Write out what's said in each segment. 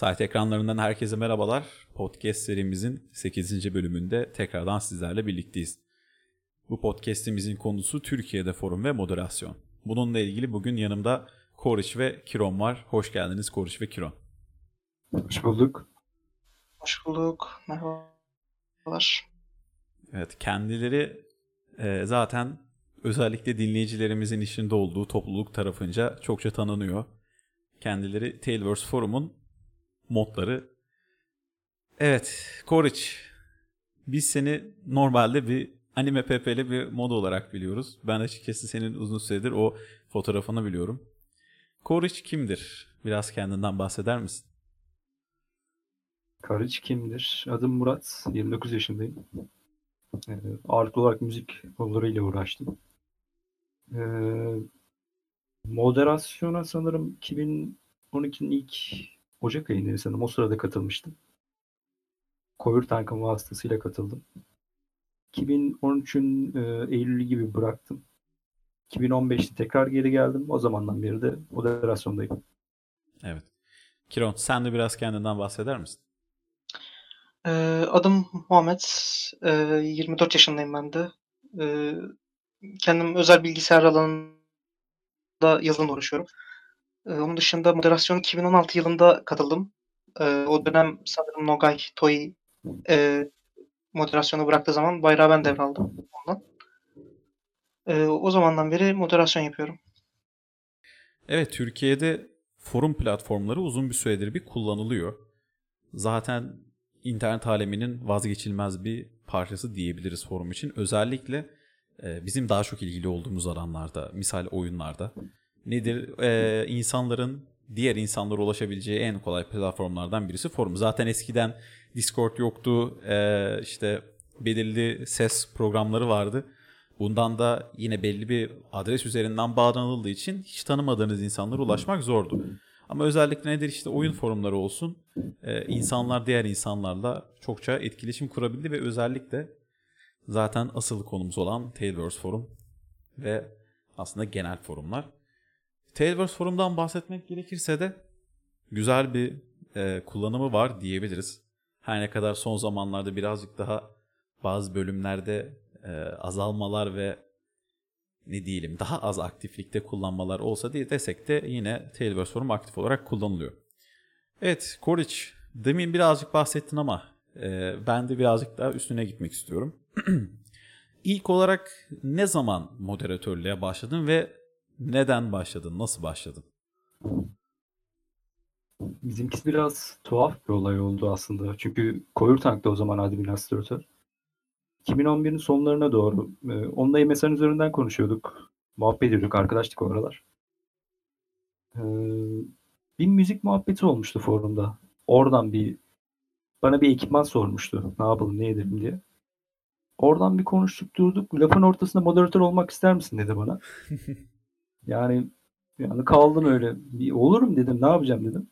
Site ekranlarından herkese merhabalar. Podcast serimizin 8. bölümünde tekrardan sizlerle birlikteyiz. Bu podcast'imizin konusu Türkiye'de forum ve moderasyon. Bununla ilgili bugün yanımda Koriç ve Kiron var. Hoş geldiniz Koriç ve Kiron. Hoş bulduk. Hoş bulduk. Merhabalar. Evet kendileri e, zaten özellikle dinleyicilerimizin içinde olduğu topluluk tarafınca çokça tanınıyor. Kendileri Tailverse Forum'un modları. Evet, Koriç. Biz seni normalde bir anime PP'li bir mod olarak biliyoruz. Ben açıkçası senin uzun süredir o fotoğrafını biliyorum. Koriç kimdir? Biraz kendinden bahseder misin? Kariç kimdir? Adım Murat. 29 yaşındayım. Ee, ağırlıklı olarak müzik konularıyla uğraştım. Ee, moderasyona sanırım 2012'nin ilk Ocak ayında sanırım o sırada katılmıştım. Koyur tankın vasıtasıyla katıldım. 2013'ün e, Eylül'ü gibi bıraktım. 2015'te tekrar geri geldim. O zamandan beri de moderasyondayım. Evet. Kiron sen de biraz kendinden bahseder misin? Ee, adım Muhammed. Ee, 24 yaşındayım ben de. Ee, kendim özel bilgisayar alanında yazılımla uğraşıyorum. Ee, onun dışında moderasyon 2016 yılında katıldım. Ee, o dönem sanırım Nogay Toy e, moderasyonu bıraktığı zaman bayrağı ben devraldım ondan. Ee, o zamandan beri moderasyon yapıyorum. Evet Türkiye'de forum platformları uzun bir süredir bir kullanılıyor. Zaten internet aleminin vazgeçilmez bir parçası diyebiliriz forum için. Özellikle e, bizim daha çok ilgili olduğumuz alanlarda, misal oyunlarda. Nedir? E, insanların diğer insanlara ulaşabileceği en kolay platformlardan birisi forum. Zaten eskiden Discord yoktu, e, işte belirli ses programları vardı. Bundan da yine belli bir adres üzerinden bağlanıldığı için hiç tanımadığınız insanlara ulaşmak zordu. Ama özellikle nedir işte oyun forumları olsun. Ee, insanlar diğer insanlarla çokça etkileşim kurabildi ve özellikle zaten asıl konumuz olan Tailverse Forum ve aslında genel forumlar. Tailverse Forum'dan bahsetmek gerekirse de güzel bir e, kullanımı var diyebiliriz. Her ne kadar son zamanlarda birazcık daha bazı bölümlerde e, azalmalar ve ne diyelim daha az aktiflikte kullanmalar olsa diye desek de yine Tailverse Forum aktif olarak kullanılıyor. Evet Koriç demin birazcık bahsettin ama e, ben de birazcık daha üstüne gitmek istiyorum. İlk olarak ne zaman moderatörlüğe başladın ve neden başladın, nasıl başladın? Bizimkisi biraz tuhaf bir olay oldu aslında. Çünkü Koyur Tank'ta o zaman administratör. 2011'in sonlarına doğru. E, onunla MSN üzerinden konuşuyorduk. Muhabbet ediyorduk. Arkadaştık o aralar. E, bir müzik muhabbeti olmuştu forumda. Oradan bir bana bir ekipman sormuştu. Ne yapalım ne edelim diye. Oradan bir konuştuk durduk. Lafın ortasında moderatör olmak ister misin dedi bana. yani yani kaldım öyle. Bir, olurum dedim. Ne yapacağım dedim.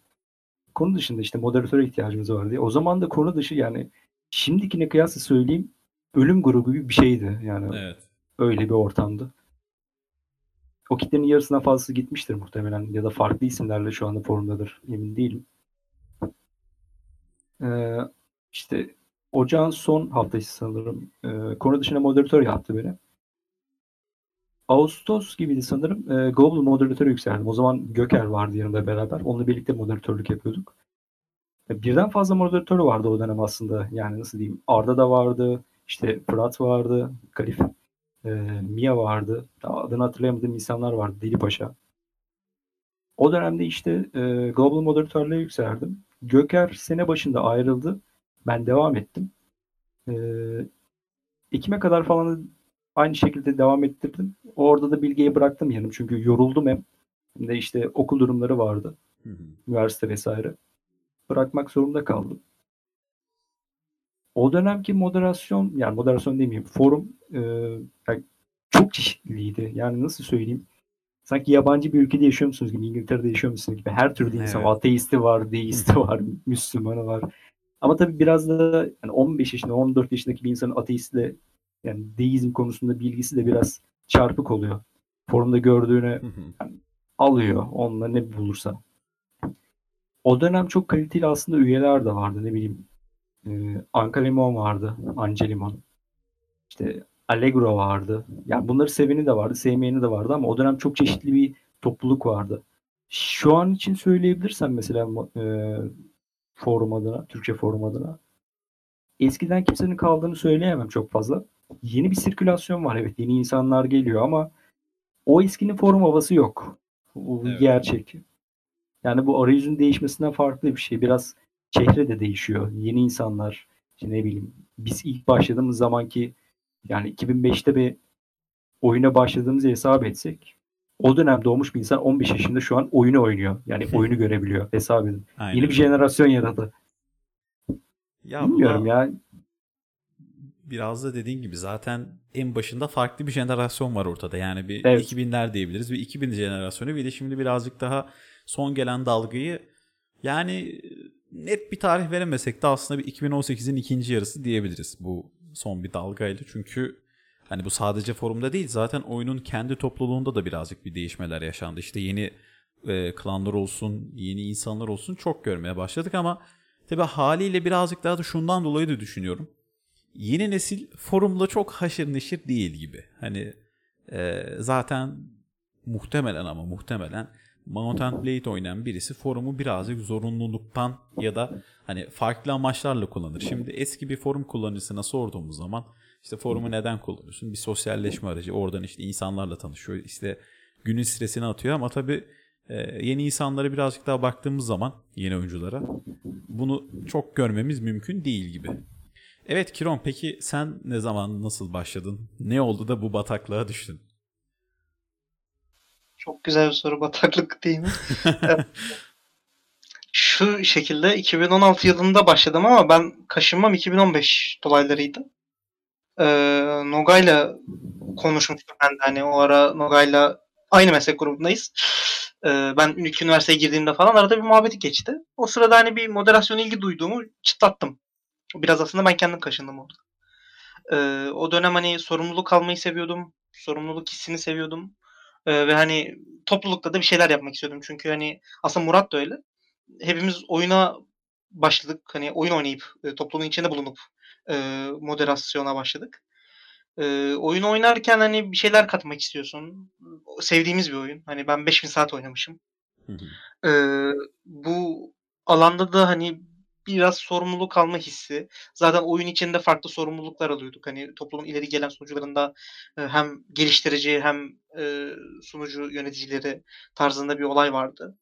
Konu dışında işte moderatöre ihtiyacımız var diye. O zaman da konu dışı yani şimdikine kıyasla söyleyeyim ölüm grubu gibi bir şeydi. Yani Evet. öyle bir ortamdı. O kitlenin yarısına fazlası gitmiştir muhtemelen ya da farklı isimlerle şu anda forumdadır. Emin değilim. Ee, işte ocağın son haftası sanırım e, konu dışına moderatör yaptı beni. Ağustos gibiydi sanırım. E, Global moderatöre yükseldim. O zaman Göker vardı yanımda beraber. Onunla birlikte moderatörlük yapıyorduk. E, birden fazla moderatör vardı o dönem aslında. Yani nasıl diyeyim. Arda da vardı. İşte Fırat vardı. Galif. E, Mia vardı. Adını hatırlayamadığım insanlar vardı. Deli Paşa. O dönemde işte e, Global moderatörlüğe yükseldim. Göker sene başında ayrıldı. Ben devam ettim. E, Ekim'e kadar falan aynı şekilde devam ettirdim. Orada da bilgiyi bıraktım yanım. Çünkü yoruldum hem. Hem de işte okul durumları vardı. Hı hı. Üniversite vesaire. Bırakmak zorunda kaldım. O dönemki moderasyon, yani moderasyon demeyeyim, forum e, yani çok çeşitliydi. Yani nasıl söyleyeyim? Sanki yabancı bir ülkede yaşıyor musunuz gibi, İngiltere'de yaşıyor musunuz gibi. Her türlü insan, Evet. ateisti var, deisti var, Müslümanı var. Ama tabii biraz da yani 15 yaşında, 14 yaşındaki bir insanın ateistle yani deizm konusunda bilgisi de biraz çarpık oluyor. Forumda gördüğünü hı. alıyor. Onunla ne bulursa. o dönem çok kaliteli aslında üyeler de vardı. Ne bileyim e, Anka Limon vardı. Angelimon. İşte Allegro vardı. Yani bunları seveni de vardı, sevmeyeni de vardı ama o dönem çok çeşitli bir topluluk vardı. Şu an için söyleyebilirsen mesela e, forum adına, Türkçe forum adına eskiden kimsenin kaldığını söyleyemem çok fazla. Yeni bir sirkülasyon var evet. Yeni insanlar geliyor ama o eskinin forum havası yok. Bu Evet. gerçek. Yani bu arayüzün değişmesinden farklı bir şey. Biraz çehre de değişiyor. Yeni insanlar, işte ne bileyim biz ilk başladığımız zamanki yani 2005'te bir oyuna başladığımızı hesap etsek o dönem doğmuş bir insan 15 yaşında şu an oyunu oynuyor. Yani oyunu görebiliyor. Hesap edin. Aynen. Yeni bir jenerasyon yaradı. Ya Bilmiyorum da ya. Biraz da dediğin gibi zaten en başında farklı bir jenerasyon var ortada. Yani bir Evet. 2000'ler diyebiliriz. Bir 2000 jenerasyonu bir de şimdi birazcık daha son gelen dalgayı yani net bir tarih veremesek de aslında bir 2018'in ikinci yarısı diyebiliriz bu son bir dalgayla. Çünkü hani bu sadece forumda değil zaten oyunun kendi topluluğunda da birazcık bir değişmeler yaşandı. İşte yeni e, klanlar olsun, yeni insanlar olsun çok görmeye başladık ama tabi haliyle birazcık daha da şundan dolayı da düşünüyorum. Yeni nesil forumla çok haşır neşir değil gibi. Hani e, zaten muhtemelen ama muhtemelen Mount and Blade oynayan birisi forumu birazcık zorunluluktan ya da hani farklı amaçlarla kullanır. Şimdi eski bir forum kullanıcısına sorduğumuz zaman işte forumu neden kullanıyorsun? Bir sosyalleşme aracı. Oradan işte insanlarla tanışıyor. İşte günün stresini atıyor ama tabii e, yeni insanlara birazcık daha baktığımız zaman yeni oyunculara bunu çok görmemiz mümkün değil gibi. Evet Kiron peki sen ne zaman nasıl başladın? Ne oldu da bu bataklığa düştün? Çok güzel bir soru. Bataklık değil mi? Şu şekilde 2016 yılında başladım ama ben kaşınmam 2015 dolaylarıydı. Ee, Noga'yla konuşmuştum ben de hani o ara Noga'yla aynı meslek grubundayız. Ee, ben ilk üniversiteye girdiğimde falan arada bir muhabbeti geçti. O sırada hani bir moderasyon ilgi duyduğumu çıtlattım. Biraz aslında ben kendim kaşındım orada. Ee, o dönem hani sorumluluk almayı seviyordum. Sorumluluk hissini seviyordum. Ee, ve hani toplulukta da bir şeyler yapmak istiyordum. Çünkü hani aslında Murat da öyle. Hepimiz oyuna başladık. Hani oyun oynayıp e, toplumun içinde bulunup e, moderasyona başladık. E, oyun oynarken hani bir şeyler katmak istiyorsun. Sevdiğimiz bir oyun. Hani ben 5000 saat oynamışım. Hı hı. E, bu alanda da hani biraz sorumluluk alma hissi. Zaten oyun içinde farklı sorumluluklar alıyorduk. Hani toplumun ileri gelen sunucularında e, hem geliştirici hem e, sunucu yöneticileri tarzında bir olay vardı.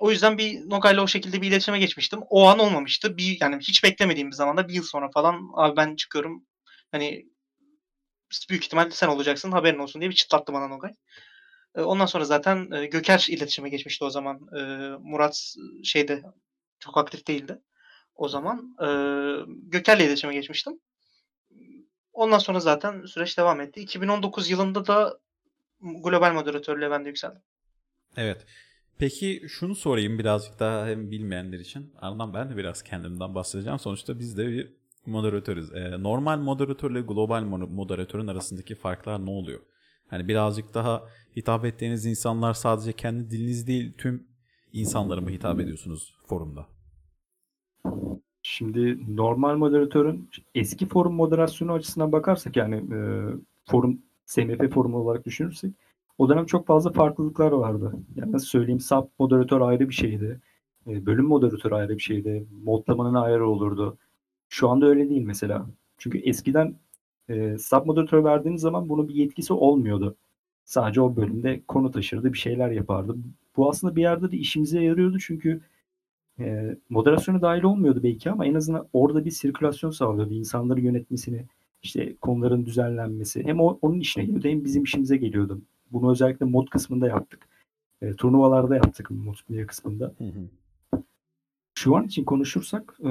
O yüzden bir Noga'yla o şekilde bir iletişime geçmiştim. O an olmamıştı. Bir yani hiç beklemediğim bir zamanda bir yıl sonra falan abi ben çıkıyorum. Hani büyük ihtimal sen olacaksın haberin olsun diye bir çıtlattı bana Nogay. E, Ondan sonra zaten Göker iletişime geçmişti o zaman. Murat şeyde çok aktif değildi o zaman. E, Göker'le iletişime geçmiştim. Ondan sonra zaten süreç devam etti. 2019 yılında da global moderatörlüğe ben de yükseldim. Evet. Peki şunu sorayım birazcık daha hem bilmeyenler için. Ardından ben de biraz kendimden bahsedeceğim. Sonuçta biz de bir moderatörüz. Ee, normal moderatörle global mo- moderatörün arasındaki farklar ne oluyor? Hani birazcık daha hitap ettiğiniz insanlar sadece kendi diliniz değil tüm insanlara mı hitap ediyorsunuz forumda? Şimdi normal moderatörün eski forum moderasyonu açısından bakarsak yani e, forum SMP forumu olarak düşünürsek o dönem çok fazla farklılıklar vardı. Yani nasıl söyleyeyim sub moderatör ayrı bir şeydi. E, bölüm moderatörü ayrı bir şeydi. Modlamanın ayrı olurdu. Şu anda öyle değil mesela. Çünkü eskiden e, sub moderatör verdiğiniz zaman bunun bir yetkisi olmuyordu. Sadece o bölümde konu taşırdı, bir şeyler yapardı. Bu aslında bir yerde de işimize yarıyordu çünkü e, moderasyonu dahil olmuyordu belki ama en azından orada bir sirkülasyon sağlıyordu. İnsanları yönetmesini, işte konuların düzenlenmesi. Hem o, onun işine geliyordu hem bizim işimize geliyordu. Bunu özellikle mod kısmında yaptık. E, turnuvalarda yaptık multiplayer kısmında. Hı hı. Şu an için konuşursak e,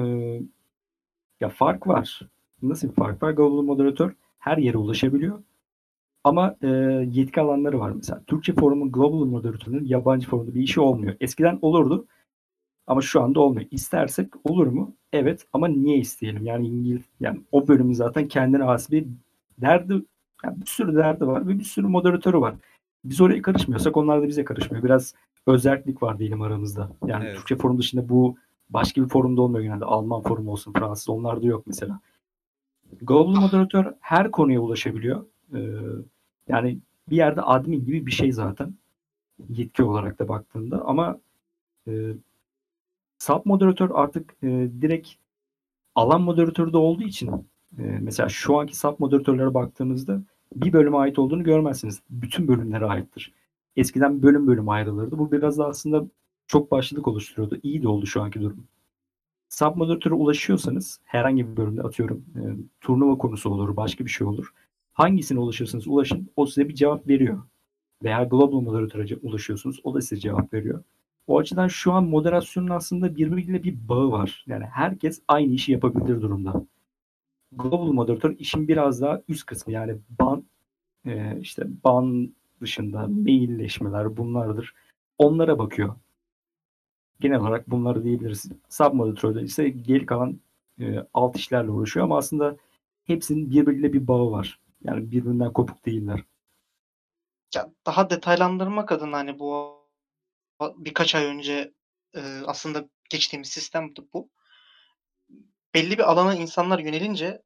ya fark var. Nasıl bir fark var? Global moderatör her yere ulaşabiliyor. Ama e, yetki alanları var mesela. Türkçe forumun global moderatörünün yabancı forumda bir işi olmuyor. Eskiden olurdu ama şu anda olmuyor. İstersek olur mu? Evet ama niye isteyelim? Yani İngiliz yani o bölümün zaten kendine has bir derdi yani bir sürü derdi var ve bir sürü moderatörü var. Biz oraya karışmıyorsak onlar da bize karışmıyor. Biraz özellik var diyelim aramızda. Yani Evet. Türkçe forum dışında bu başka bir forumda olmuyor genelde. Alman forum olsun, Fransız onlarda yok mesela. Global moderatör her konuya ulaşabiliyor. Ee, yani bir yerde admin gibi bir şey zaten. Yetki olarak da baktığında ama e, sub moderatör artık e, direkt alan moderatörü de olduğu için e, mesela şu anki sub moderatörlere baktığınızda bir bölüme ait olduğunu görmezsiniz. Bütün bölümlere aittir. Eskiden bölüm bölüm ayrılırdı. Bu biraz da aslında çok başlılık oluşturuyordu. İyi de oldu şu anki durum. Sub moderatöre ulaşıyorsanız herhangi bir bölümde atıyorum e, turnuva konusu olur, başka bir şey olur. Hangisine ulaşırsanız ulaşın o size bir cevap veriyor. Veya global moderatöre ulaşıyorsunuz o da size cevap veriyor. O açıdan şu an moderasyonun aslında birbiriyle bir bağı var. Yani herkes aynı işi yapabilir durumda. Global moderatör işin biraz daha üst kısmı yani ban e, işte ban dışında mailleşmeler bunlardır. Onlara bakıyor. Genel olarak bunları diyebiliriz. Sub moderatörde ise geri kalan e, alt işlerle uğraşıyor ama aslında hepsinin birbiriyle bir bağı var. Yani birbirinden kopuk değiller. Ya daha detaylandırmak adına hani bu birkaç ay önce e, aslında geçtiğimiz sistem bu. Belli bir alana insanlar yönelince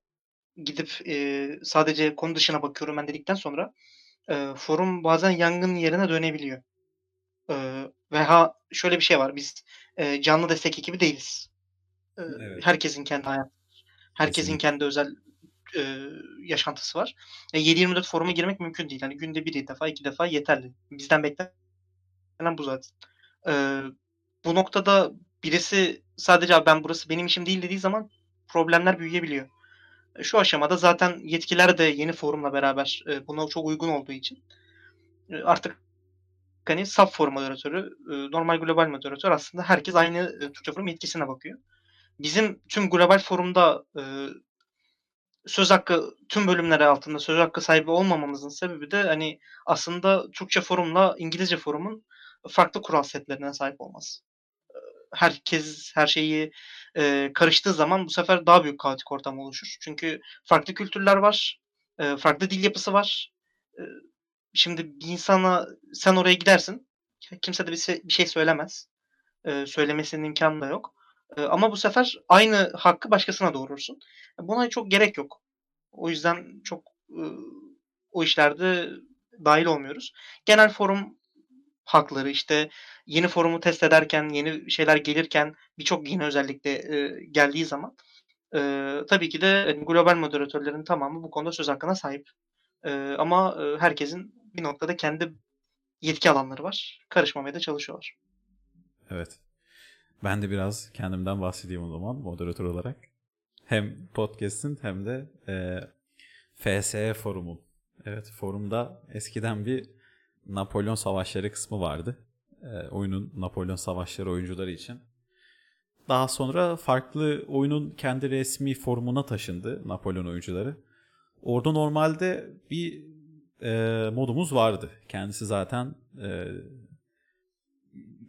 gidip e, sadece konu dışına bakıyorum ben dedikten sonra e, forum bazen yangın yerine dönebiliyor. E, veya şöyle bir şey var. Biz e, canlı destek ekibi değiliz. E, Evet. Herkesin kendi hayatı, herkesin Kesinlikle. kendi özel e, yaşantısı var. E, 7-24 foruma girmek mümkün değil. Yani günde bir defa, iki defa yeterli. Bizden beklenen bu zaten. E, bu noktada birisi sadece "Abi ben burası benim işim değil dediği zaman problemler büyüyebiliyor. E, Şu aşamada zaten yetkiler de yeni forumla beraber e, buna çok uygun olduğu için e, artık hani sub forum moderatörü, normal global moderatör aslında herkes aynı Türkçe forum yetkisine bakıyor. Bizim tüm global forumda söz hakkı tüm bölümleri altında söz hakkı sahibi olmamamızın sebebi de hani aslında Türkçe forumla İngilizce forumun farklı kural setlerine sahip olması. Herkes her şeyi e, karıştığı zaman bu sefer daha büyük kaotik ortam oluşur. Çünkü farklı kültürler var, e, farklı dil yapısı var. E, şimdi bir insana sen oraya gidersin, kimse de bir, se- bir şey söylemez. E, söylemesinin imkanı da yok. Ama bu sefer aynı hakkı başkasına doğurursun. Buna çok gerek yok. O yüzden çok o işlerde dahil olmuyoruz. Genel forum hakları işte yeni forumu test ederken, yeni şeyler gelirken birçok yeni özellikle geldiği zaman e, tabii ki de hani, global moderatörlerin tamamı bu konuda söz hakkına sahip. Ama herkesin bir noktada kendi yetki alanları var. Karışmamaya da çalışıyorlar. Evet. Ben de biraz kendimden bahsedeyim o zaman moderatör olarak. Hem podcast'in hem de e, FSE forumun. Evet forumda eskiden bir Napolyon Savaşları kısmı vardı. E, oyunun Napolyon Savaşları oyuncuları için. Daha sonra farklı oyunun kendi resmi forumuna taşındı Napolyon oyuncuları. Orada normalde bir e, modumuz vardı. Kendisi zaten e,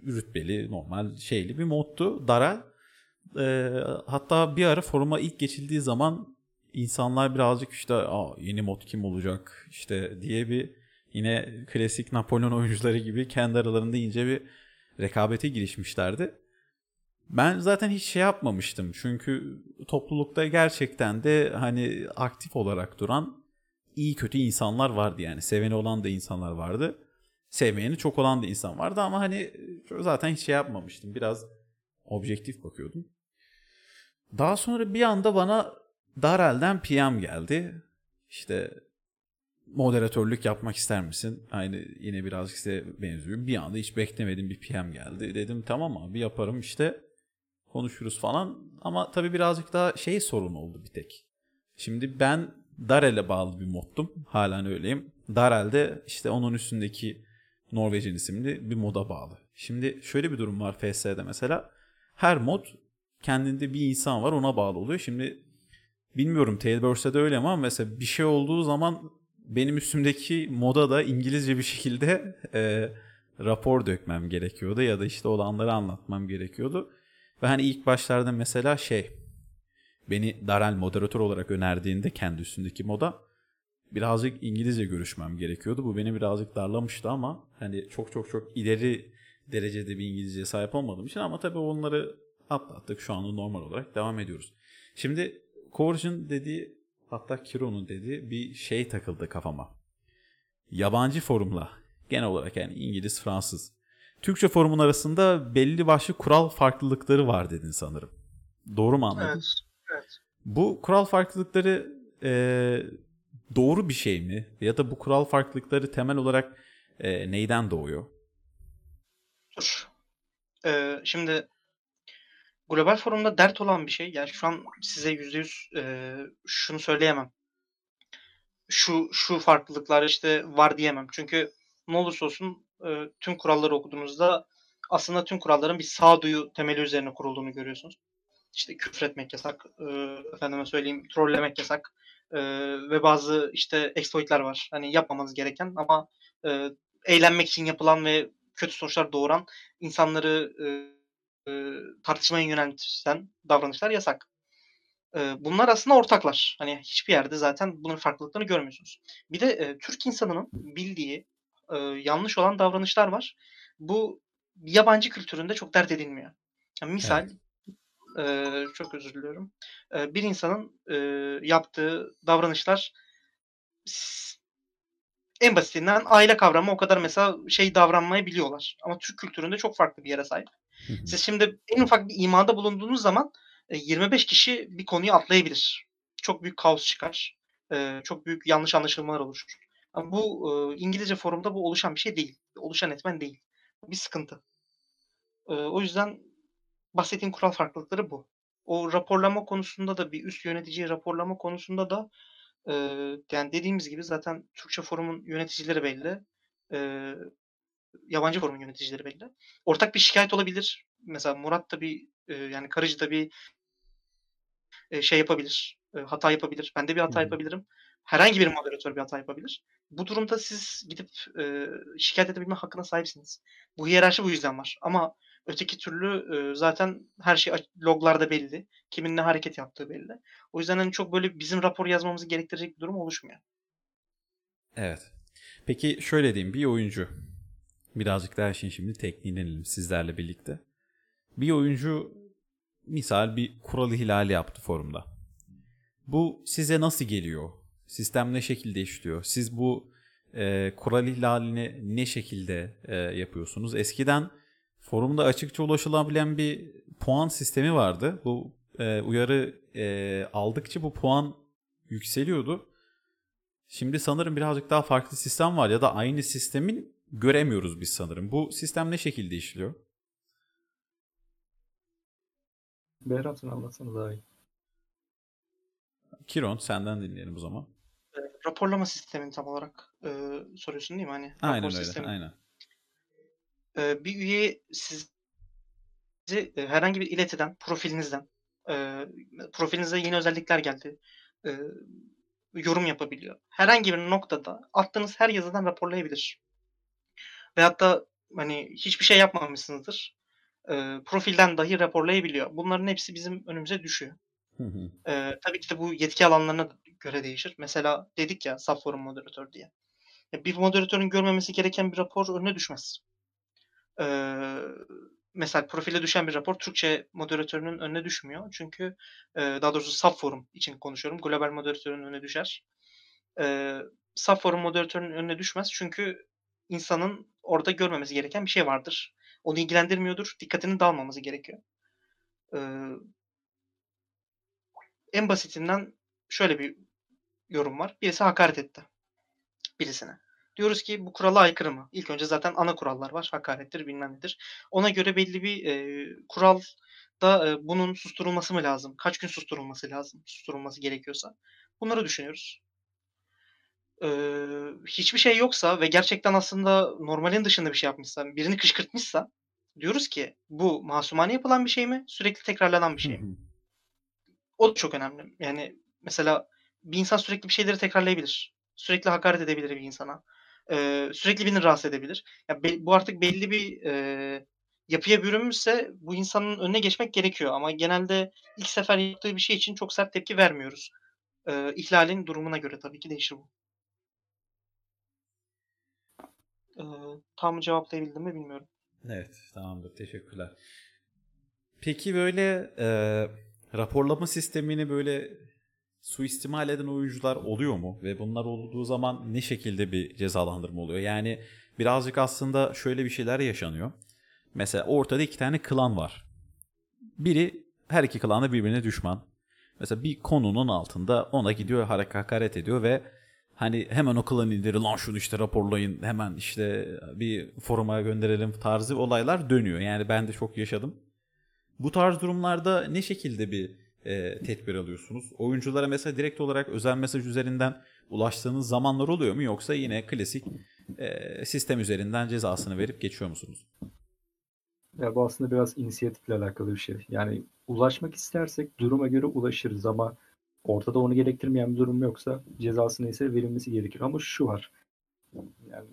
rütbeli, normal şeyli bir moddu. Daral. E, hatta bir ara foruma ilk geçildiği zaman insanlar birazcık işte Aa, yeni mod kim olacak işte diye bir yine klasik Napolyon oyuncuları gibi kendi aralarında ince bir rekabete girişmişlerdi. Ben zaten hiç şey yapmamıştım. Çünkü toplulukta gerçekten de hani aktif olarak duran iyi kötü insanlar vardı yani. Seveni olan da insanlar vardı. Sevmeyeni çok olan da insan vardı ama hani zaten hiç şey yapmamıştım. Biraz objektif bakıyordum. Daha sonra bir anda bana Darel'den PM geldi. İşte moderatörlük yapmak ister misin? Aynı yine birazcık size benziyor. Bir anda hiç beklemedim bir PM geldi. Dedim tamam abi yaparım işte konuşuruz falan. Ama tabii birazcık daha şey sorun oldu bir tek. Şimdi ben Darel'e bağlı bir moddum. Halen öyleyim. Darel'de işte onun üstündeki Norveç'in isimli bir moda bağlı. Şimdi şöyle bir durum var FS'de mesela. Her mod kendinde bir insan var ona bağlı oluyor. Şimdi bilmiyorum Tailburst'e de öyle ama mesela bir şey olduğu zaman benim üstümdeki moda da İngilizce bir şekilde e, rapor dökmem gerekiyordu ya da işte olanları anlatmam gerekiyordu. Ve hani ilk başlarda mesela şey beni Darel moderatör olarak önerdiğinde kendi üstündeki moda birazcık İngilizce görüşmem gerekiyordu. Bu beni birazcık darlamıştı ama hani çok çok çok ileri derecede bir İngilizceye sahip olmadığım için ama tabii onları atlattık. Şu anda normal olarak devam ediyoruz. Şimdi Coercion dediği hatta Kiro'nun dediği bir şey takıldı kafama. Yabancı forumla genel olarak yani İngiliz, Fransız. Türkçe forumun arasında belli başlı kural farklılıkları var dedin sanırım. Doğru mu anladım? Evet. Evet. Bu kural farklılıkları e, doğru bir şey mi? Ya da bu kural farklılıkları temel olarak e, neyden doğuyor? Dur. Ee, şimdi global forumda dert olan bir şey. Yani şu an size yüzde yüz e, şunu söyleyemem. Şu şu farklılıklar işte var diyemem. Çünkü ne olursa olsun e, tüm kuralları okuduğunuzda aslında tüm kuralların bir sağduyu temeli üzerine kurulduğunu görüyorsunuz. İşte küfretmek yasak, e, efendime söyleyeyim trollemek yasak ve bazı işte exploitler var. Hani yapmamanız gereken ama e, eğlenmek için yapılan ve kötü sonuçlar doğuran insanları e, e, tartışmaya yönelten davranışlar yasak. E, bunlar aslında ortaklar. Hani hiçbir yerde zaten bunun farklılıklarını görmüyorsunuz. Bir de e, Türk insanının bildiği e, yanlış olan davranışlar var. Bu yabancı kültüründe çok dert edilmiyor. Yani misal e, çok özür diliyorum. E, bir insanın e, yaptığı davranışlar en basitinden aile kavramı o kadar mesela şey davranmayı biliyorlar. Ama Türk kültüründe çok farklı bir yere sahip. Hı hı. Siz şimdi en ufak bir imada bulunduğunuz zaman e, 25 kişi bir konuyu atlayabilir. Çok büyük kaos çıkar. E, Çok büyük yanlış anlaşılmalar oluşur. Ama bu e, İngilizce forumda bu oluşan bir şey değil. Oluşan etmen değil. Bir sıkıntı. O yüzden bahsettiğim kural farklılıkları bu. O raporlama konusunda da bir üst yöneticiyi raporlama konusunda da e, yani dediğimiz gibi zaten Türkçe forumun yöneticileri belli. E, yabancı forumun yöneticileri belli. Ortak bir şikayet olabilir. Mesela Murat da bir e, yani Karıcı da bir e, şey yapabilir. e, hata yapabilir. Ben de bir hata hı. yapabilirim. Herhangi bir moderatör bir hata yapabilir. Bu durumda siz gidip e, şikayet edebilme hakkına sahipsiniz. Bu hiyerarşi bu yüzden var. Ama öteki türlü zaten her şey loglarda belli. Kimin ne hareket yaptığı belli. O yüzden hani çok böyle bizim rapor yazmamızı gerektirecek bir durum oluşmuyor. Evet. Peki şöyle diyeyim bir oyuncu birazcık daha işin şimdi tekniğine inelim sizlerle birlikte. Bir oyuncu misal bir kural ihlali yaptı forumda. Bu size nasıl geliyor? Sistem ne şekilde işliyor? Siz bu e, kural ihlalini ne şekilde e, yapıyorsunuz? Eskiden forumda açıkça ulaşılabilen bir puan sistemi vardı. Bu e, uyarı e, aldıkça bu puan yükseliyordu. Şimdi sanırım birazcık daha farklı sistem var ya da aynı sistemin göremiyoruz biz sanırım. Bu sistem ne şekilde işliyor? Berat'ın anlatsana daha iyi. Kiron senden dinleyelim o zaman. E, raporlama sistemini tam olarak e, soruyorsun değil mi? Hani rapor Aynen öyle. sistemi. Aynen. E, bir üye sizi e, herhangi bir iletiden, profilinizden, e, profilinize yeni özellikler geldi, e, yorum yapabiliyor. Herhangi bir noktada attığınız her yazıdan raporlayabilir. Veyahut da hani hiçbir şey yapmamışsınızdır. E, profilden dahi raporlayabiliyor. Bunların hepsi bizim önümüze düşüyor. Hı hı. E, tabii ki de bu yetki alanlarına göre değişir. Mesela dedik ya subforum moderatör diye. Bir moderatörün görmemesi gereken bir rapor önüne düşmez. Ee, mesela profile düşen bir rapor Türkçe moderatörünün önüne düşmüyor. Çünkü e, daha doğrusu subforum için konuşuyorum. Global moderatörün önüne düşer. Ee, subforum moderatörünün önüne düşmez. Çünkü insanın orada görmemesi gereken bir şey vardır. Onu ilgilendirmiyordur. Dikkatinin dağılmaması gerekiyor. Ee, en basitinden şöyle bir yorum var. Birisi hakaret etti. Birisine. Diyoruz ki bu kurala aykırı mı? İlk önce zaten ana kurallar var. Hakarettir bilmem nedir. Ona göre belli bir e, kural da e, bunun susturulması mı lazım? Kaç gün susturulması lazım? Susturulması gerekiyorsa. Bunları düşünüyoruz. Ee, hiçbir şey yoksa ve gerçekten aslında normalin dışında bir şey yapmışsa, birini kışkırtmışsa diyoruz ki bu masumane yapılan bir şey mi? Sürekli tekrarlanan bir şey mi? O da çok önemli. Yani mesela bir insan sürekli bir şeyleri tekrarlayabilir. Sürekli hakaret edebilir bir insana. Ee, sürekli birini rahatsız edebilir. Ya be- bu artık belli bir e, yapıya bürünmüşse bu insanın önüne geçmek gerekiyor. Ama genelde ilk sefer yaptığı bir şey için çok sert tepki vermiyoruz. Ee, ihlalin durumuna göre tabii ki değişir bu. Ee, tam cevaplayabildim mi bilmiyorum. Evet, tamamdır. Teşekkürler. Peki böyle e, raporlama sistemini böyle suistimal eden oyuncular oluyor mu? Ve bunlar olduğu zaman ne şekilde bir cezalandırma oluyor? Yani birazcık aslında şöyle bir şeyler yaşanıyor. Mesela ortada iki tane klan var. Biri her iki klan da birbirine düşman. Mesela bir konunun altında ona gidiyor hakaret ediyor ve hani hemen o klan lideri lan şunu işte raporlayın hemen işte bir foruma gönderelim tarzı olaylar dönüyor. Yani ben de çok yaşadım. Bu tarz durumlarda ne şekilde bir e, tedbir alıyorsunuz? Oyunculara mesela direkt olarak özel mesaj üzerinden ulaştığınız zamanlar oluyor mu yoksa yine klasik e, sistem üzerinden cezasını verip geçiyor musunuz? Ya bu aslında biraz inisiyatifle alakalı bir şey. Yani ulaşmak istersek duruma göre ulaşırız ama ortada onu gerektirmeyen bir durum yoksa cezası neyse verilmesi gerekir. Ama şu var. Yani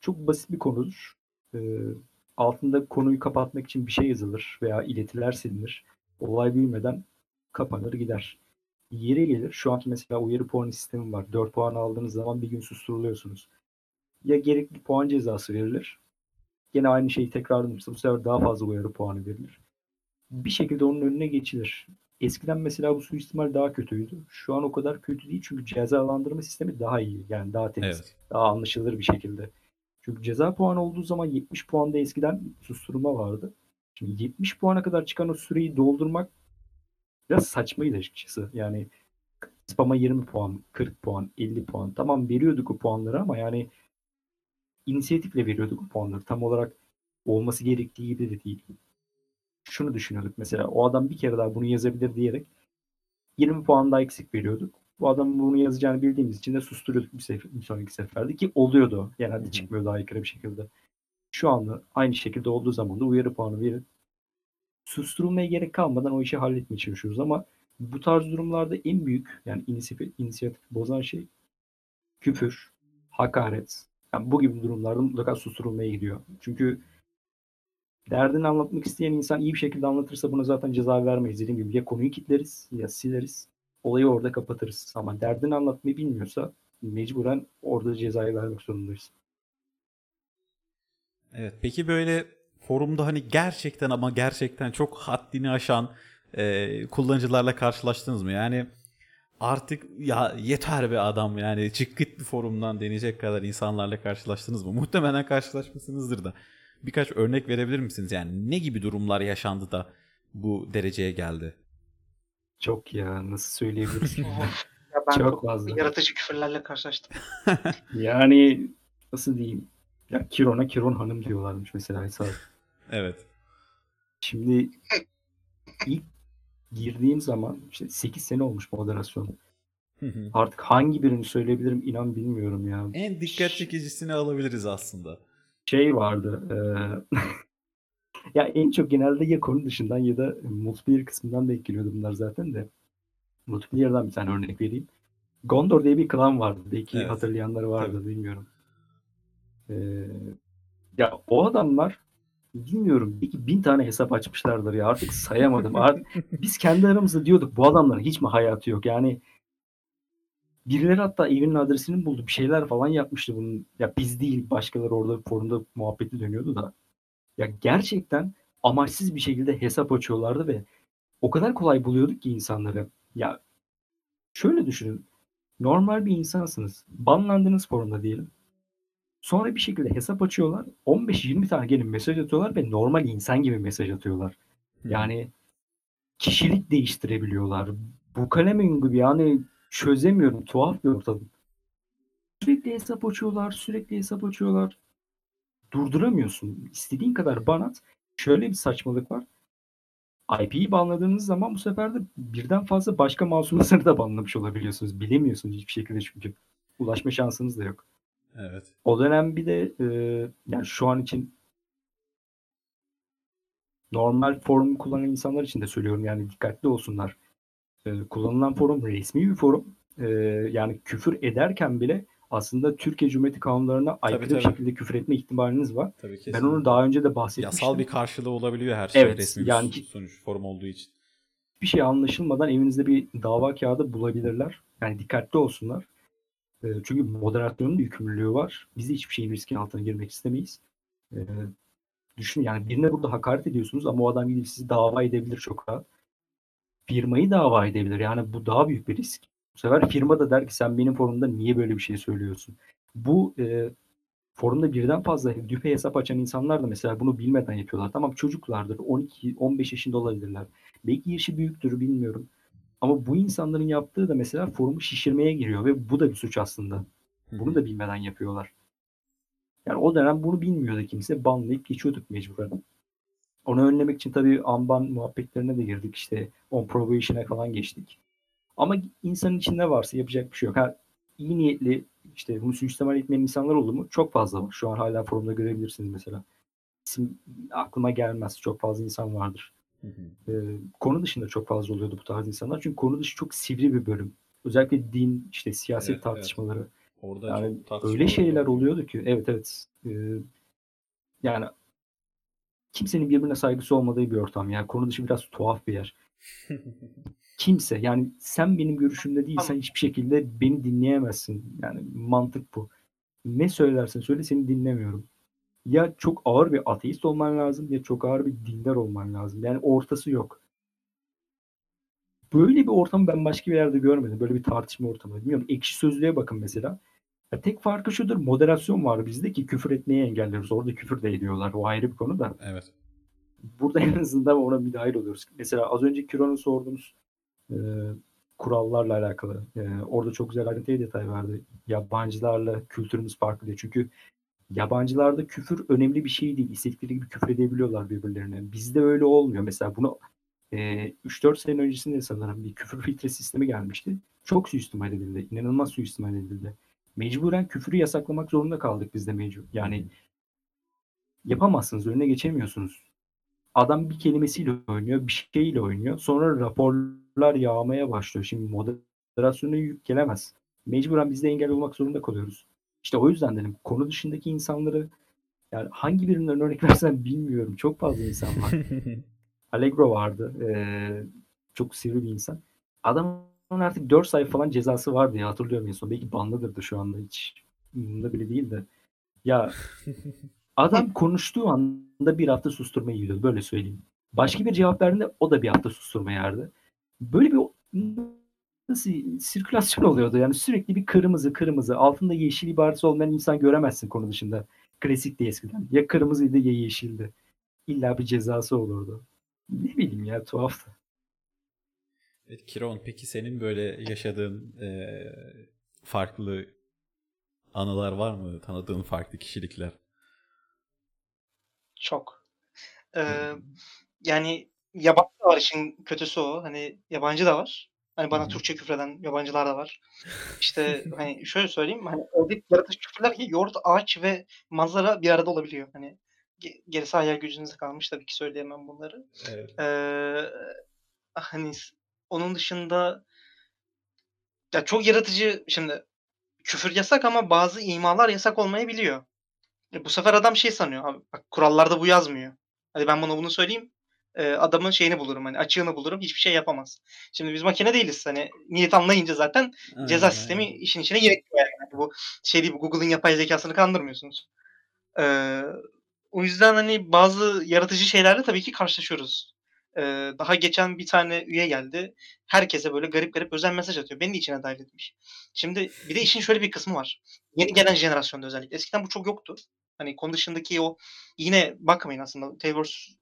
çok basit bir konudur. Ee, altında konuyu kapatmak için bir şey yazılır veya iletiler silinir. Olay büyümeden kapanır gider. Yeri gelir. Şu anki mesela uyarı puanı sistemi var. 4 puan aldığınız zaman bir gün susturuluyorsunuz. Ya gerekli puan cezası verilir Gene aynı şeyi tekrarlanırsa bu sefer daha fazla uyarı puanı verilir. Bir şekilde onun önüne geçilir. Eskiden mesela bu suistimal daha kötüydü. Şu an o kadar kötü değil çünkü cezalandırma sistemi daha iyi. Yani daha temiz, Evet. daha anlaşılır bir şekilde. Çünkü ceza puanı olduğu zaman 70 puanda eskiden susturma vardı. Şimdi 70 puana kadar çıkan o süreyi doldurmak biraz saçmaydı açıkçası. Yani spama 20 puan, 40 puan, 50 puan. Tamam veriyorduk o puanları ama yani inisiyatifle veriyorduk o puanları. Tam olarak olması gerektiği gibi de değil. Şunu düşünüyorduk mesela o adam bir kere daha bunu yazabilir diyerek 20 puan daha eksik veriyorduk. Bu adamın bunu yazacağını bildiğimiz için de susturuyorduk bir, sefer, bir sonraki seferde ki oluyordu. Genelde Hı hı. çıkmıyor daha aykırı bir şekilde. Şu anda aynı şekilde olduğu zaman da uyarı puanı verip susturulmaya gerek kalmadan o işi halletmeye çalışıyoruz ama bu tarz durumlarda en büyük yani inisiyatif, inisiyatif bozan şey küfür, hakaret. Yani bu gibi durumlarda mutlaka susturulmaya gidiyor. Çünkü derdini anlatmak isteyen insan iyi bir şekilde anlatırsa buna zaten ceza vermeyiz. Dediğim gibi ya konuyu kitleriz ya sileriz. Olayı orada kapatırız. Ama derdini anlatmayı bilmiyorsa mecburen orada cezayı vermek zorundayız. Evet. Peki böyle forumda hani gerçekten ama gerçekten çok haddini aşan e, kullanıcılarla karşılaştınız mı? Yani artık ya yeter be adam yani çık git bir forumdan deneyecek kadar insanlarla karşılaştınız mı? Muhtemelen karşılaşmışsınızdır da. Birkaç örnek verebilir misiniz? Yani ne gibi durumlar yaşandı da bu dereceye geldi? Çok ya nasıl söyleyebiliriz? Ya ben Çok çok fazla. yaratıcı küfürlerle karşılaştım. yani nasıl diyeyim? Ya Kiron'a Kiron Hanım diyorlarmış mesela. Evet. Şimdi ilk girdiğim zaman işte 8 sene olmuş moderasyon. Hı hı. Artık hangi birini söyleyebilirim inan bilmiyorum ya. en dikkat çekicisini alabiliriz aslında. Şey vardı. eee, ya en çok genelde ya konu dışından ya da multiplayer kısmından denk geliyordu bunlar zaten de. Multiplayer'dan bir tane örnek vereyim. Gondor diye bir klan vardı. Belki Evet. hatırlayanları vardı Tabii. bilmiyorum. Eee, ya o adamlar bilmiyorum belki bin tane hesap açmışlardır ya artık sayamadım. Artık biz kendi aramızda diyorduk bu adamların hiç mi hayatı yok? Yani birileri hatta evinin adresini buldu bir şeyler falan yapmıştı bunun. Ya biz değil başkaları orada forumda muhabbeti dönüyordu da. Ya gerçekten amaçsız bir şekilde hesap açıyorlardı ve o kadar kolay buluyorduk ki insanları. Ya şöyle düşünün. Normal bir insansınız. Banlandınız forumda diyelim. Sonra bir şekilde hesap açıyorlar. 15-20 tane gelin mesaj atıyorlar ve normal insan gibi mesaj atıyorlar. Yani kişilik değiştirebiliyorlar. Bu kalemin gibi yani çözemiyorum. Tuhaf bir ortam. Sürekli hesap açıyorlar. Sürekli hesap açıyorlar. Durduramıyorsun. İstediğin kadar ban at. Şöyle bir saçmalık var. IP'yi banladığınız zaman bu sefer de birden fazla başka masumları da banlamış olabiliyorsunuz. Bilemiyorsunuz hiçbir şekilde çünkü. Ulaşma şansınız da yok. Evet. O dönem bir de e, yani şu an için normal forum kullanan insanlar için de söylüyorum yani dikkatli olsunlar. E, kullanılan forum resmi bir forum. E, yani küfür ederken bile aslında Türkiye Cumhuriyeti kanunlarına aykırı bir tabii. şekilde küfür etme ihtimaliniz var. Tabii Ben kesinlikle. onu daha önce de bahsetmiştim. Yasal bir karşılığı olabiliyor her şey Evet, resmi bir yani ki- sonuç forum olduğu için. bir şey anlaşılmadan evinizde bir dava kağıdı bulabilirler. Yani dikkatli olsunlar. E, çünkü moderasyonun yükümlülüğü var. Biz hiçbir şeyin riskin altına girmek istemeyiz. E, Düşün yani birine burada hakaret ediyorsunuz ama o adam gidip sizi dava edebilir çok rahat. Firmayı dava edebilir. Yani bu daha büyük bir risk. Bu sefer firma da der ki sen benim forumda niye böyle bir şey söylüyorsun? Bu e, forumda birden fazla düpe hesap açan insanlar da mesela bunu bilmeden yapıyorlar. Tamam çocuklardır. 12-15 yaşında olabilirler. Belki yaşı büyüktür bilmiyorum. Ama bu insanların yaptığı da mesela forumu şişirmeye giriyor ve bu da bir suç aslında. Bunu da bilmeden yapıyorlar. Yani o dönem bunu bilmiyordu kimse. Banlayıp geçiyorduk mecburen. Onu önlemek için tabii amban muhabbetlerine de girdik. İşte on probation'a falan geçtik. Ama insanın içinde varsa yapacak bir şey yok. Ha, iyi niyetli işte bunu suistimal etmeyen insanlar olur mu? Çok fazla var. Şu an hala forumda görebilirsiniz mesela. İsim aklıma gelmez. Çok fazla insan vardır. Ee, konu dışında çok fazla oluyordu bu tarz insanlar. Çünkü konu dışı çok sivri bir bölüm. Özellikle din, işte siyaset Evet, evet. tartışmaları. Orada Yani öyle şeyler oluyor. oluyordu ki evet evet Ee, yani kimsenin birbirine saygısı olmadığı bir ortam yani konu dışı biraz tuhaf bir yer. Kimse yani sen benim görüşümde değilsen Tamam. hiçbir şekilde beni dinleyemezsin. Yani mantık bu. Ne söylersen söyle seni dinlemiyorum. Ya çok ağır bir ateist olman lazım ya çok ağır bir dindar olman lazım. Yani ortası yok. Böyle bir ortamı ben başka bir yerde görmedim. Böyle bir tartışma ortamı. Bilmiyorum. Ekşi Sözlüğe bakın mesela. Ya tek farkı şudur. Moderasyon var bizde ki küfür etmeyi engelliyoruz. Orada küfür de ediyorlar. O ayrı bir konu da. Evet. Burada en azından ona müdahil oluyoruz. Mesela az önce Kiron'un sorduğunuz e, kurallarla alakalı. E, orada çok güzel ayrıntıya detay verdi. Yabancılarla kültürümüz farklı diye. Çünkü yabancılarda küfür önemli bir şey değil. İstedikleri gibi küfür edebiliyorlar birbirlerine. Bizde öyle olmuyor. Mesela bunu e, 3-4 sene öncesinde sanırım bir küfür filtre sistemi gelmişti. Çok suistimal edildi. İnanılmaz suistimal edildi. Mecburen küfürü yasaklamak zorunda kaldık biz de mecbur. Yani yapamazsınız. Önüne geçemiyorsunuz. Adam bir kelimesiyle oynuyor, bir şeyle oynuyor. Sonra raporlar yağmaya başlıyor. Şimdi moderasyona yük gelemez. Mecburen biz de engel olmak zorunda kalıyoruz. İşte o yüzden dedim konu dışındaki insanları yani hangi birinden örnek versem bilmiyorum. Çok fazla insan var. Allegro vardı. Ee, çok sivri bir insan. Adamın artık 4 sayfa falan cezası vardı ya hatırlıyorum en son. Belki banlıdır da şu anda hiç umurumda bile değil de. Ya adam konuştuğu anda bir hafta susturma yiyordu. Böyle söyleyeyim. Başka bir cevap verdiğinde o da bir hafta susturma yerdi. Böyle bir nasıl sirkülasyon oluyordu. Yani sürekli bir kırmızı kırmızı altında yeşil ibaresi olmayan insan göremezsin konu dışında. Klasikti eskiden. Ya kırmızıydı ya yeşildi. İlla bir cezası olurdu. Ne bileyim ya tuhaftı. Evet, Kiron peki senin böyle yaşadığın e, farklı anılar var mı? Tanıdığın farklı kişilikler? Çok. Ee, yani yabancı da var işin kötüsü o. Hani yabancı da var. Hani bana. Türkçe küfreden yabancılar da var. İşte hani şöyle söyleyeyim. Hani öyle yaratıcı küfürler ki yoğurt, ağaç ve manzara bir arada olabiliyor. Hani ge- gerisi hayal gücünüze kalmış tabii ki söyleyemem bunları. Evet. Ee, hani onun dışında ya çok yaratıcı şimdi küfür yasak ama bazı imalar yasak olmayabiliyor. E, bu sefer adam şey sanıyor abi bak kurallarda bu yazmıyor. Hadi ben buna bunu söyleyeyim. E, adamın şeyini bulurum hani açığını bulurum hiçbir şey yapamaz. Şimdi biz makine değiliz hani niyet anlayınca zaten ceza Aynen, sistemi aynen. işin içine gerekiyor yani. Yani bu şey değil Google'ın yapay zekasını kandırmıyorsunuz. Ee, o yüzden hani bazı yaratıcı şeylerle tabii ki karşılaşıyoruz. Ee, daha geçen bir tane üye geldi. Herkese böyle garip garip özel mesaj atıyor. Beni de içine dahil etmiş. Şimdi bir de işin şöyle bir kısmı var. Yeni gelen jenerasyonda özellikle. Eskiden bu çok yoktu. Hani konu dışındaki o yine bakmayın aslında Taylor'un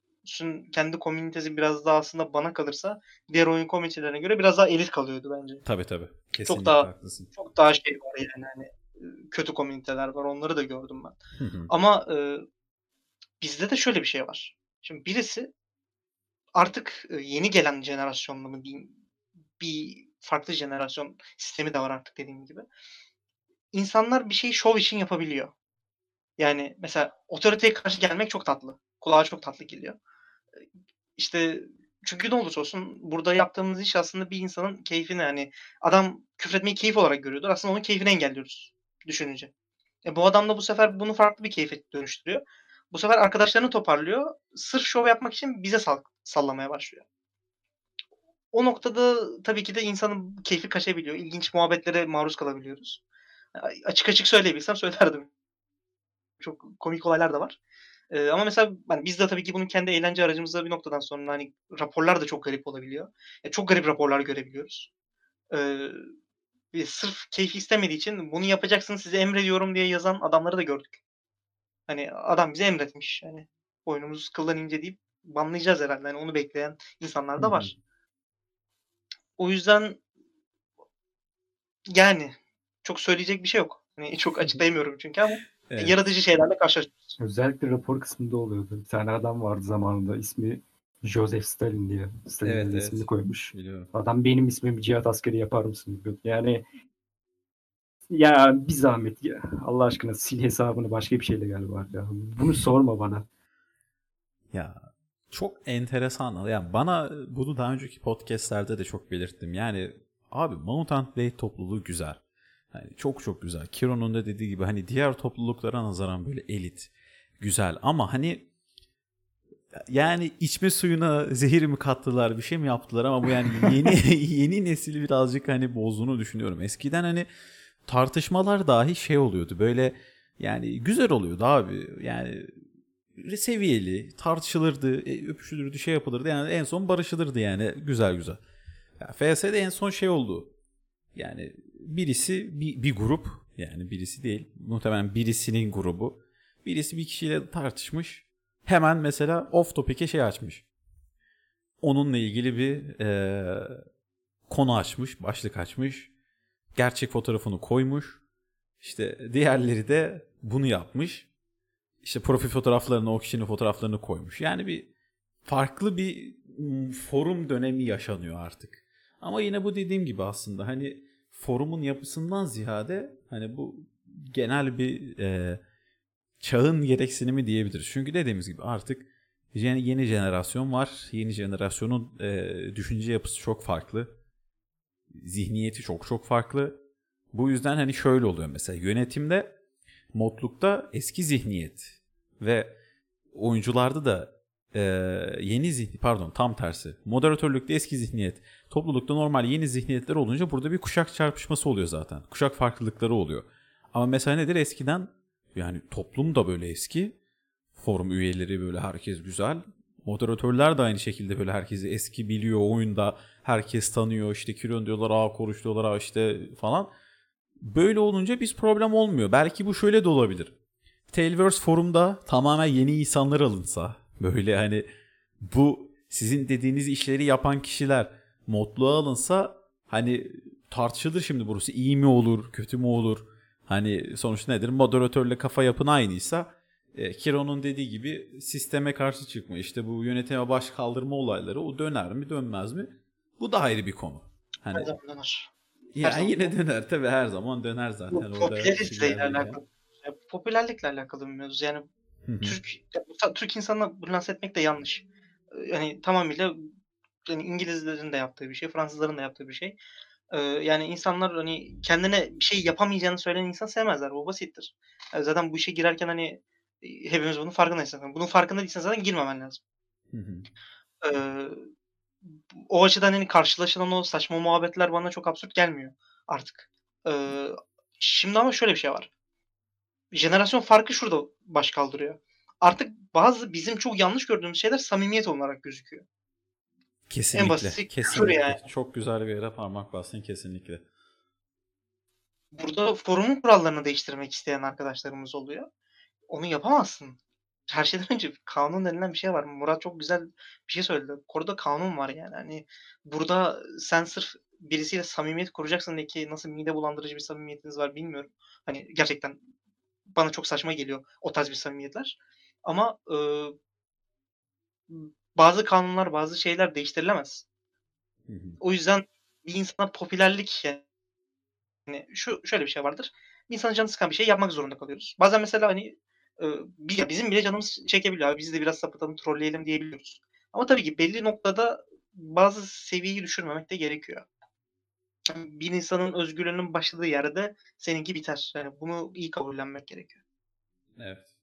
kendi komünitesi biraz daha aslında bana kalırsa diğer oyun komünitelerine göre biraz daha elit kalıyordu bence. Tabii tabii. Kesinlikle daha- haklısın. Çok daha şey var yani hani kötü komüniteler var. Onları da gördüm ben. Hı hı. Ama e, bizde de şöyle bir şey var. Şimdi birisi artık yeni gelen jenerasyonla mı diyeyim bir farklı jenerasyon sistemi de var artık dediğim gibi. İnsanlar bir şeyi şov için yapabiliyor. Yani mesela otoriteye karşı gelmek çok tatlı. Kulağa çok tatlı geliyor. İşte çünkü ne olursa olsun burada yaptığımız iş aslında bir insanın keyfini hani adam küfretmeyi keyif olarak görüyordur. Aslında onun keyfini engelliyoruz düşününce. E bu adam da bu sefer bunu farklı bir keyfe dönüştürüyor. Bu sefer arkadaşlarını toparlıyor. Sırf şov yapmak için bize sal- sallamaya başlıyor. O noktada tabii ki de insanın keyfi kaçabiliyor. İlginç muhabbetlere maruz kalabiliyoruz. Açık açık söyleyebilsem söylerdim. Çok komik olaylar da var. Ee, ama mesela hani biz de tabii ki bunun kendi eğlence aracımızda bir noktadan sonra hani raporlar da çok garip olabiliyor. Ya çok garip raporlar görebiliyoruz. Ee, sırf keyif istemediği için bunu yapacaksın size emrediyorum diye yazan adamları da gördük. Hani adam bize emretmiş. Yani boynumuz kıldan ince deyip banlayacağız herhalde. Yani onu bekleyen insanlar da var. O yüzden yani çok söyleyecek bir şey yok. Hani çok açıklayamıyorum çünkü ama Evet. yaratıcı şeylerle karşılaşıyoruz. Özellikle rapor kısmında oluyordu. Bir tane adam vardı zamanında ismi Joseph Stalin diye. Stalin'in Evet, evet. ismini koymuş. Biliyorum. Adam benim ismimi cihat askeri yapar mısın? diyor. Yani ya bir zahmet ya. Allah aşkına sil hesabını başka bir şeyle galiba. Ya. Bunu sorma bana. Ya çok enteresan. Yani bana bunu daha önceki podcastlerde de çok belirttim. Yani abi Mount and Blade topluluğu güzel. Yani çok çok güzel. Kiro'nun da dediği gibi hani diğer topluluklara nazaran böyle elit. Güzel ama hani yani içme suyuna zehir mi kattılar bir şey mi yaptılar ama bu yani yeni yeni nesili birazcık hani bozduğunu düşünüyorum. Eskiden hani tartışmalar dahi şey oluyordu böyle yani güzel oluyordu abi yani seviyeli tartışılırdı e, öpüşülürdü şey yapılırdı yani en son barışılırdı yani güzel güzel. Ya, FS'de en son şey oldu yani birisi bir, bir grup yani birisi değil muhtemelen birisinin grubu birisi bir kişiyle tartışmış hemen mesela off topic'e şey açmış. Onunla ilgili bir e, konu açmış, başlık açmış. Gerçek fotoğrafını koymuş. İşte diğerleri de bunu yapmış. İşte profil fotoğraflarını, o kişinin fotoğraflarını koymuş. Yani bir farklı bir forum dönemi yaşanıyor artık. Ama yine bu dediğim gibi aslında hani forumun yapısından ziyade hani bu genel bir e, çağın gereksinimi diyebiliriz. Çünkü dediğimiz gibi artık yeni, yeni jenerasyon var. Yeni jenerasyonun e, düşünce yapısı çok farklı. Zihniyeti çok çok farklı. Bu yüzden hani şöyle oluyor mesela yönetimde modlukta eski zihniyet ve oyuncularda da e, yeni zihni pardon tam tersi moderatörlükte eski zihniyet toplulukta normal yeni zihniyetler olunca burada bir kuşak çarpışması oluyor zaten kuşak farklılıkları oluyor ama mesela nedir eskiden yani toplum da böyle eski. Forum üyeleri böyle herkes güzel. Moderatörler de aynı şekilde böyle herkesi eski biliyor oyunda. Herkes tanıyor. İşte Kiron diyorlar, aa koruş diyorlar, aa işte falan. Böyle olunca biz problem olmuyor. Belki bu şöyle de olabilir. Tailverse forumda tamamen yeni insanlar alınsa. Böyle hani bu sizin dediğiniz işleri yapan kişiler modluğa alınsa hani tartışılır şimdi burası iyi mi olur, kötü mü olur? Hani sonuçta nedir? Moderatörle kafa yapın aynıysa e, Kiro'nun dediği gibi sisteme karşı çıkma işte bu yönetime baş kaldırma olayları o döner mi dönmez mi? Bu da ayrı bir konu. Her Hani zaman döner. yani zaman. yine döner tabii her zaman döner zaten. Bu ya. alakalı. Popülerlikle alakalı bir mevzu. Yani Hı hı. Türk ya, Türk insanına bunu lanse etmek de yanlış. Yani tamamıyla yani İngilizlerin de yaptığı bir şey, Fransızların da yaptığı bir şey. Ee, yani insanlar hani kendine bir şey yapamayacağını söyleyen insan sevmezler. Bu basittir. Yani zaten bu işe girerken hani hepimiz bunun farkındayız zaten. Bunun farkında değilsen zaten girmemen lazım. Hı hı. Ee, o açıdan hani karşılaşılan o saçma muhabbetler bana çok absürt gelmiyor artık. Ee, şimdi ama şöyle bir şey var. Jenerasyon farkı şurada baş kaldırıyor. Artık bazı bizim çok yanlış gördüğümüz şeyler samimiyet olarak gözüküyor. Kesinlikle. basiti küfür kesinlikle. yani. Çok güzel bir yere parmak bastın kesinlikle. Burada forumun kurallarını değiştirmek isteyen arkadaşlarımız oluyor. Onu yapamazsın. Her şeyden önce kanun denilen bir şey var. Murat çok güzel bir şey söyledi. Orada kanun var yani. Hani burada sen sırf birisiyle samimiyet kuracaksın diye ki nasıl mide bulandırıcı bir samimiyetiniz var bilmiyorum. Hani gerçekten bana çok saçma geliyor o tarz bir samimiyetler. Ama e, bazı kanunlar, bazı şeyler değiştirilemez. Hı hı. O yüzden bir insana popülerlik yani şu şöyle bir şey vardır. Bir insanın canı sıkan bir şey yapmak zorunda kalıyoruz. Bazen mesela hani e, bizim bile canımız çekebiliyor. Abi biz de biraz sapıtalım, trolleyelim diyebiliyoruz. Ama tabii ki belli noktada bazı seviyeyi düşürmemek de gerekiyor. Bir insanın özgürlüğünün başladığı yerde seninki biter. Yani bunu iyi kabullenmek gerekiyor. Evet.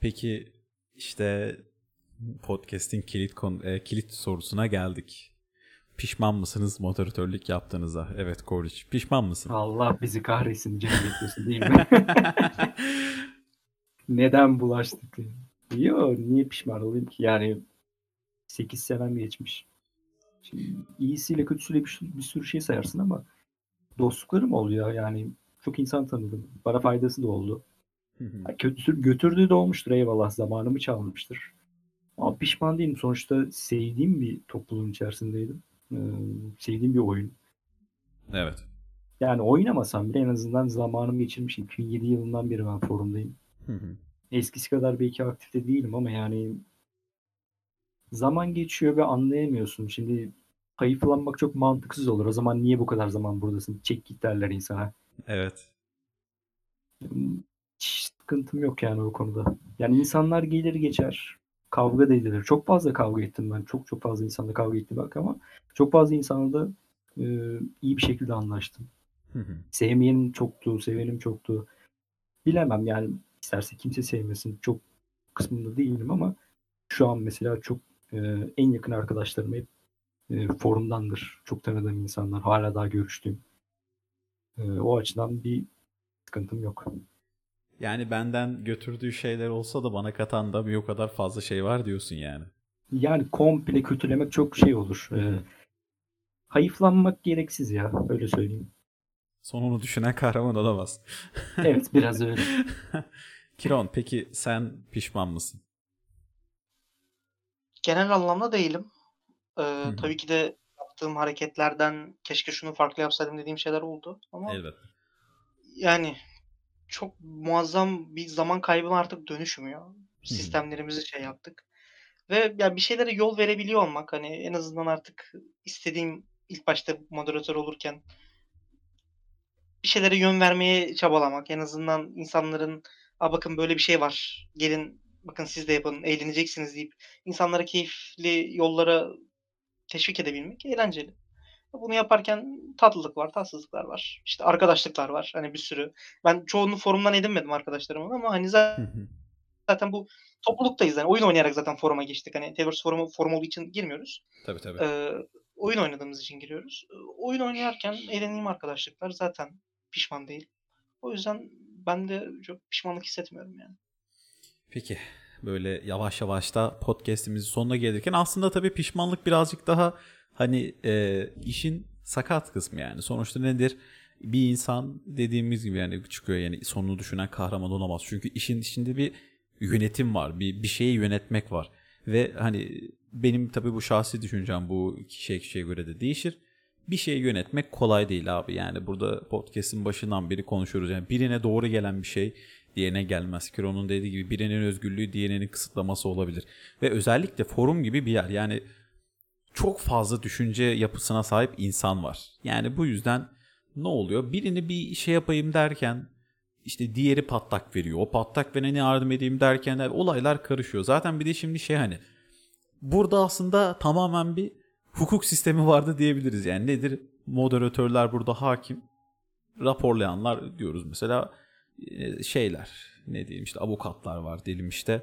Peki işte podcast'in kilit konu, e, kilit sorusuna geldik. Pişman mısınız moderatörlük yaptığınıza? Evet Koriç. Pişman mısın? Allah bizi kahretsin cennet etmesin değil mi? Neden bulaştık diye. Yo niye pişman olayım ki? Yani 8 senem geçmiş. İyisiyle kötüsüyle bir, bir sürü şey sayarsın ama dostluklarım oldu ya. Yani çok insan tanıdım. Bana faydası da oldu. Ha, Kötü, götürdüğü de olmuştur eyvallah. Zamanımı çalmıştır. Ama pişman değilim. Sonuçta sevdiğim bir topluluğun içerisindeydim. Ee, sevdiğim bir oyun. Evet. Yani oynamasam bile en azından zamanımı geçirmişim. 2007 yılından beri ben forumdayım. Hı hı. Eskisi kadar belki aktifte değilim ama yani zaman geçiyor ve anlayamıyorsun. Şimdi hayıflanmak çok mantıksız olur. O zaman niye bu kadar zaman buradasın? Çek git derler insana. Evet. Hiç sıkıntım yok yani o konuda. Yani insanlar gelir geçer. Kavga da edilir. Çok fazla kavga ettim ben. Çok çok fazla insanla kavga ettim bak ama çok fazla insanla da e, iyi bir şekilde anlaştım. Hı hı. Sevmeyenim çoktu, sevenim çoktu. Bilemem yani isterse kimse sevmesin. Çok kısmında değilim ama şu an mesela çok e, en yakın arkadaşlarım hep e, forumdandır. Çok tanıdığım insanlar. Hala daha görüştüğüm. E, o açıdan bir sıkıntım yok. Yani benden götürdüğü şeyler olsa da bana katan da bir o kadar fazla şey var diyorsun yani. Yani komple kötülemek çok şey olur. E, hayıflanmak gereksiz ya. Öyle söyleyeyim. Sonunu düşünen kahraman olamaz. Evet biraz öyle. Kiron peki sen pişman mısın? Genel anlamda değilim. Ee, hı. tabii ki de yaptığım hareketlerden keşke şunu farklı yapsaydım dediğim şeyler oldu. Ama Elbet. yani çok muazzam bir zaman kaybına artık dönüşmüyor. Sistemlerimizi şey yaptık. Ve ya bir şeylere yol verebiliyor olmak hani en azından artık istediğim ilk başta moderatör olurken bir şeylere yön vermeye çabalamak. En azından insanların Aa, bakın böyle bir şey var. Gelin bakın siz de yapın eğleneceksiniz deyip insanlara keyifli yollara teşvik edebilmek eğlenceli. Bunu yaparken tatlılık var, tatsızlıklar var. İşte arkadaşlıklar var. Hani bir sürü. Ben çoğunu forumdan edinmedim arkadaşlarımın ama hani hı. zaten bu topluluktayız. Yani oyun oynayarak zaten foruma geçtik. Hani Tevers forumu forum olduğu için girmiyoruz. Tabii tabii. Ee, oyun oynadığımız için giriyoruz. Oyun oynarken eğleneyim arkadaşlıklar zaten pişman değil. O yüzden ben de çok pişmanlık hissetmiyorum yani. Peki böyle yavaş yavaş da podcast'imizin sonuna gelirken aslında tabii pişmanlık birazcık daha hani e, işin sakat kısmı yani. Sonuçta nedir? Bir insan dediğimiz gibi yani çıkıyor yani sonunu düşünen kahraman olamaz. Çünkü işin içinde bir yönetim var. Bir, bir şeyi yönetmek var. Ve hani benim tabii bu şahsi düşüncem bu kişiye kişiye göre de değişir. Bir şeyi yönetmek kolay değil abi. Yani burada podcast'in başından beri konuşuyoruz. Yani birine doğru gelen bir şey diğerine gelmez. Kiron'un dediği gibi birinin özgürlüğü diğerinin kısıtlaması olabilir. Ve özellikle forum gibi bir yer. Yani çok fazla düşünce yapısına sahip insan var. Yani bu yüzden ne oluyor? Birini bir şey yapayım derken işte diğeri patlak veriyor. O patlak verene yardım edeyim derken olaylar karışıyor. Zaten bir de şimdi şey hani burada aslında tamamen bir hukuk sistemi vardı diyebiliriz. Yani nedir? Moderatörler burada hakim. Raporlayanlar diyoruz mesela şeyler ne diyeyim işte avukatlar var diyelim işte.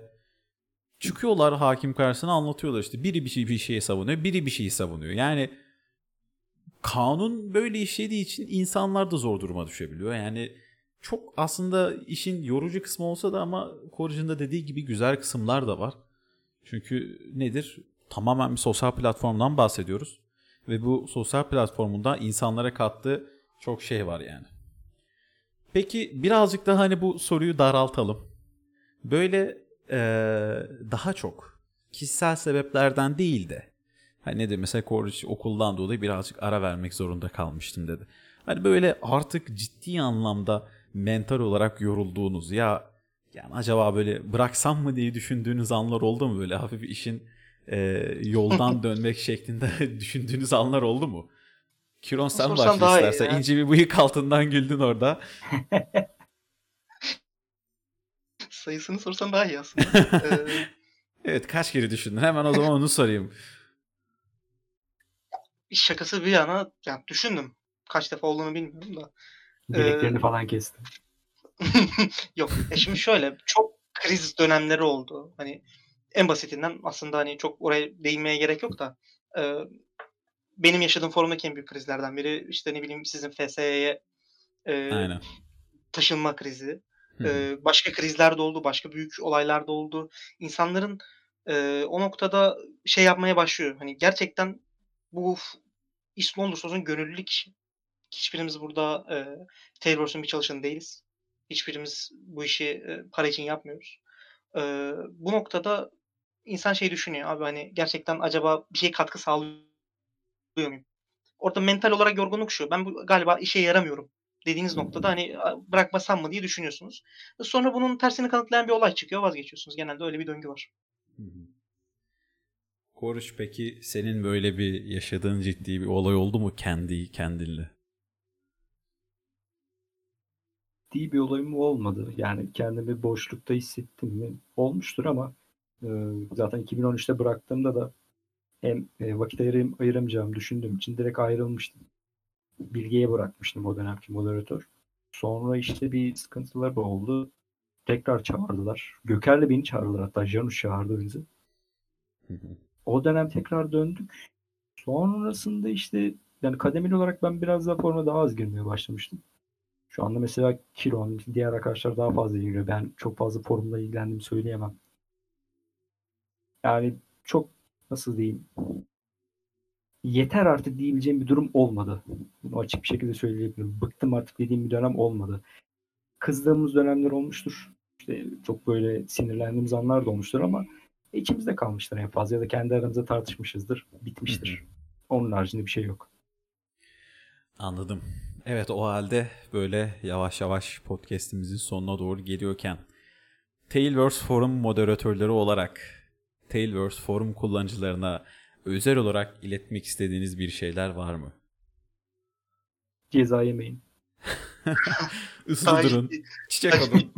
Çıkıyorlar hakim karşısına anlatıyorlar işte biri bir şey bir şeyi savunuyor, biri bir şeyi savunuyor. Yani kanun böyle işlediği için insanlar da zor duruma düşebiliyor. Yani çok aslında işin yorucu kısmı olsa da ama Koric'in de dediği gibi güzel kısımlar da var. Çünkü nedir? Tamamen bir sosyal platformdan bahsediyoruz. Ve bu sosyal platformunda insanlara kattığı çok şey var yani. Peki birazcık daha hani bu soruyu daraltalım. Böyle eee, daha çok kişisel sebeplerden değil de hani nedir mesela Koric okuldan dolayı birazcık ara vermek zorunda kalmıştım dedi. Hani böyle artık ciddi anlamda mental olarak yorulduğunuz ya yani acaba böyle bıraksam mı diye düşündüğünüz anlar oldu mu böyle hafif işin eee, yoldan dönmek şeklinde düşündüğünüz anlar oldu mu? Kiron sen başla istersen. İnce bir bıyık altından güldün orada. Sayısını sorsan daha iyi aslında. Ee, Evet kaç kere düşündün? Hemen o zaman onu sorayım. şakası bir yana yani düşündüm. Kaç defa olduğunu bilmiyorum da. Bileklerini Ee, falan kestim. Yok. E şimdi şöyle çok kriz dönemleri oldu. Hani en basitinden aslında hani çok oraya değinmeye gerek yok da e, benim yaşadığım forumdaki en büyük krizlerden biri işte ne bileyim sizin FS'ye e, Aynen. taşınma krizi. Ee, başka krizler de oldu, başka büyük olaylar da oldu. İnsanların e, o noktada şey yapmaya başlıyor. Hani gerçekten bu ne olursa olsun gönüllülük. Hiçbirimiz burada e, Taylor'sun bir çalışanı değiliz. Hiçbirimiz bu işi e, para için yapmıyoruz. E, bu noktada insan şey düşünüyor abi hani gerçekten acaba bir şey katkı sağlıyor muyum? Orada mental olarak yorgunluk şu. Ben bu, galiba işe yaramıyorum dediğiniz noktada hani "A, bırakmasam mı diye düşünüyorsunuz. Sonra bunun tersini kanıtlayan bir olay çıkıyor vazgeçiyorsunuz. Genelde öyle bir döngü var. Hı hı. Koruş peki senin böyle bir yaşadığın ciddi bir olay oldu mu kendi kendinle? Ciddi bir olayım olmadı. Yani kendimi boşlukta hissettim mi? Olmuştur ama e, zaten 2013'te bıraktığımda da hem e, vakit ayırayım, ayıramayacağımı düşündüğüm için direkt ayrılmıştım. Bilgiye bırakmıştım o dönemki moderatör. Sonra işte bir sıkıntılar oldu. Tekrar çağırdılar. Göker'le beni çağırdılar. Hatta Janusz çağırdı bizi. O dönem tekrar döndük. Sonrasında işte yani kademeli olarak ben biraz daha forma daha az girmeye başlamıştım. Şu anda mesela Kiron, diğer arkadaşlar daha fazla ilgileniyor. Ben çok fazla forumla ilgilendiğimi söyleyemem. Yani çok nasıl diyeyim yeter artık diyebileceğim bir durum olmadı. Bunu açık bir şekilde söyleyebilirim. Bıktım artık dediğim bir dönem olmadı. Kızdığımız dönemler olmuştur. İşte çok böyle sinirlendiğimiz anlar da olmuştur ama içimizde kalmıştır en fazla ya da kendi aramızda tartışmışızdır. Bitmiştir. Onun haricinde bir şey yok. Anladım. Evet o halde böyle yavaş yavaş podcast'imizin sonuna doğru geliyorken Tailverse Forum moderatörleri olarak Tailverse Forum kullanıcılarına özel olarak iletmek istediğiniz bir şeyler var mı? Ceza yemeyin. Islı durun, çiçek alın.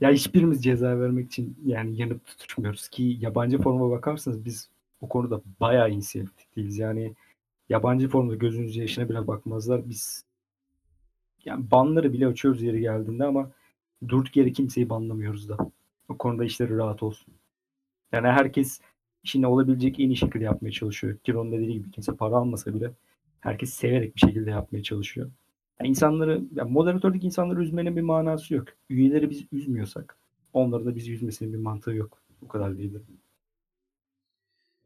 Ya hiçbirimiz ceza vermek için yani yanıp tutuşmuyoruz ki yabancı forma bakarsanız biz o konuda bayağı inisiyatif değiliz. Yani yabancı formda gözünüz yaşına bile bakmazlar. Biz yani banları bile açıyoruz yeri geldiğinde ama durduk yere kimseyi banlamıyoruz da. O konuda işleri rahat olsun. Yani herkes işini olabilecek en iyi şekilde yapmaya çalışıyor. Kiron dediği gibi kimse para almasa bile herkes severek bir şekilde yapmaya çalışıyor. Yani insanları, yani moderatördeki insanları üzmenin bir manası yok. Üyeleri biz üzmüyorsak onları da bizi üzmesinin bir mantığı yok. Bu kadar değildir.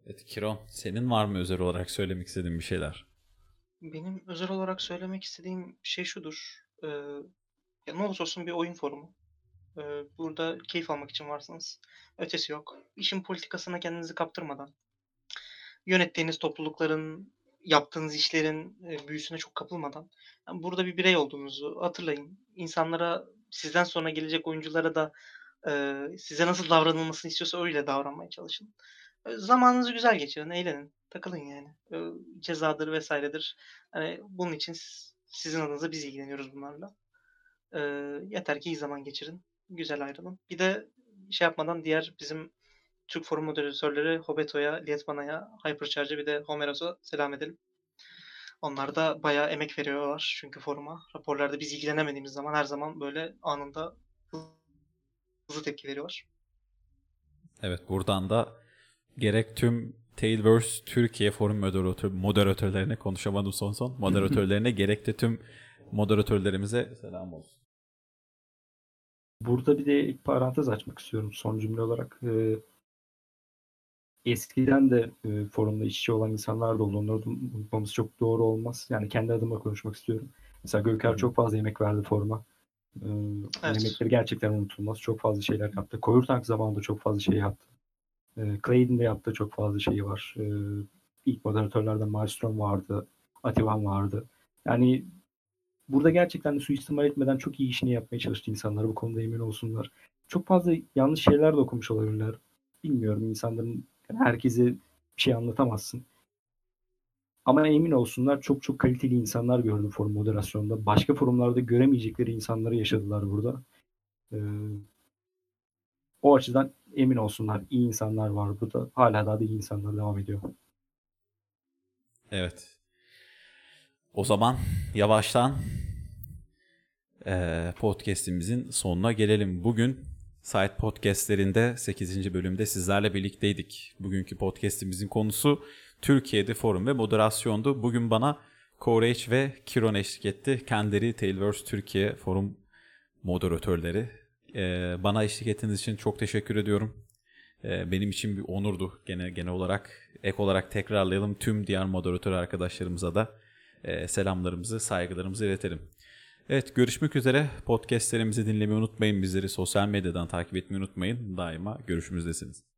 Evet Kiron senin var mı özel olarak söylemek istediğin bir şeyler? Benim özel olarak söylemek istediğim şey şudur. Ee, ya ne olursa olsun bir oyun forumu. Burada keyif almak için varsınız. Ötesi yok. İşin politikasına kendinizi kaptırmadan, yönettiğiniz toplulukların, yaptığınız işlerin büyüsüne çok kapılmadan, yani burada bir birey olduğunuzu hatırlayın. İnsanlara, sizden sonra gelecek oyunculara da size nasıl davranılmasını istiyorsa öyle davranmaya çalışın. Zamanınızı güzel geçirin, eğlenin, takılın yani. Cezadır vesairedir. Hani bunun için sizin adınıza biz ilgileniyoruz bunlarla. Yeter ki iyi zaman geçirin. Güzel ayrılın. Bir de şey yapmadan diğer bizim Türk forum moderatörleri Hobeto'ya, Lietmana'ya, Hypercharge'a bir de Homeros'a selam edelim. Onlar da bayağı emek veriyorlar çünkü foruma. Raporlarda biz ilgilenemediğimiz zaman her zaman böyle anında hızlı tepki veriyorlar. Evet buradan da gerek tüm Tailverse Türkiye forum moderatör, moderatörlerine konuşamadım son son. Moderatörlerine gerek de tüm moderatörlerimize selam olsun. Burada bir de ilk parantez açmak istiyorum son cümle olarak. Ee, eskiden de e, forumda işçi olan insanlar da oldu. Onları da unutmamız çok doğru olmaz. Yani kendi adıma konuşmak istiyorum. Mesela Göker Hı. çok fazla emek verdi foruma. Ee, Evet. Emekleri gerçekten unutulmaz. Çok fazla şeyler yaptı. Koyurtank zamanında çok fazla şey yaptı. Ee, Clay'in de yaptığı çok fazla şeyi var. Ee, ilk moderatörlerden Maelstrom vardı. Ativan vardı. Yani burada gerçekten de suistimal etmeden çok iyi işini yapmaya çalıştı insanlar. Bu konuda emin olsunlar. Çok fazla yanlış şeyler de okumuş olabilirler. Bilmiyorum insanların herkese bir şey anlatamazsın. Ama emin olsunlar çok çok kaliteli insanlar gördüm forum moderasyonda. Başka forumlarda göremeyecekleri insanları yaşadılar burada. Ee, o açıdan emin olsunlar. iyi insanlar var burada. Hala daha da iyi insanlar devam ediyor. Evet. O zaman yavaştan eee podcast'imizin sonuna gelelim. Bugün Site Podcast'lerinde 8. bölümde sizlerle birlikteydik. Bugünkü podcast'imizin konusu Türkiye'de forum ve moderasyondu. Bugün bana Courage ve Kiron eşlik etti. Kendileri Tailverse Türkiye forum moderatörleri. Ee, bana eşlik ettiğiniz için çok teşekkür ediyorum. Ee, benim için bir onurdu gene genel olarak. Ek olarak tekrarlayalım tüm diğer moderatör arkadaşlarımıza da e, selamlarımızı, saygılarımızı iletelim. Evet görüşmek üzere. Podcastlerimizi dinlemeyi unutmayın. Bizleri sosyal medyadan takip etmeyi unutmayın. Daima görüşümüzdesiniz.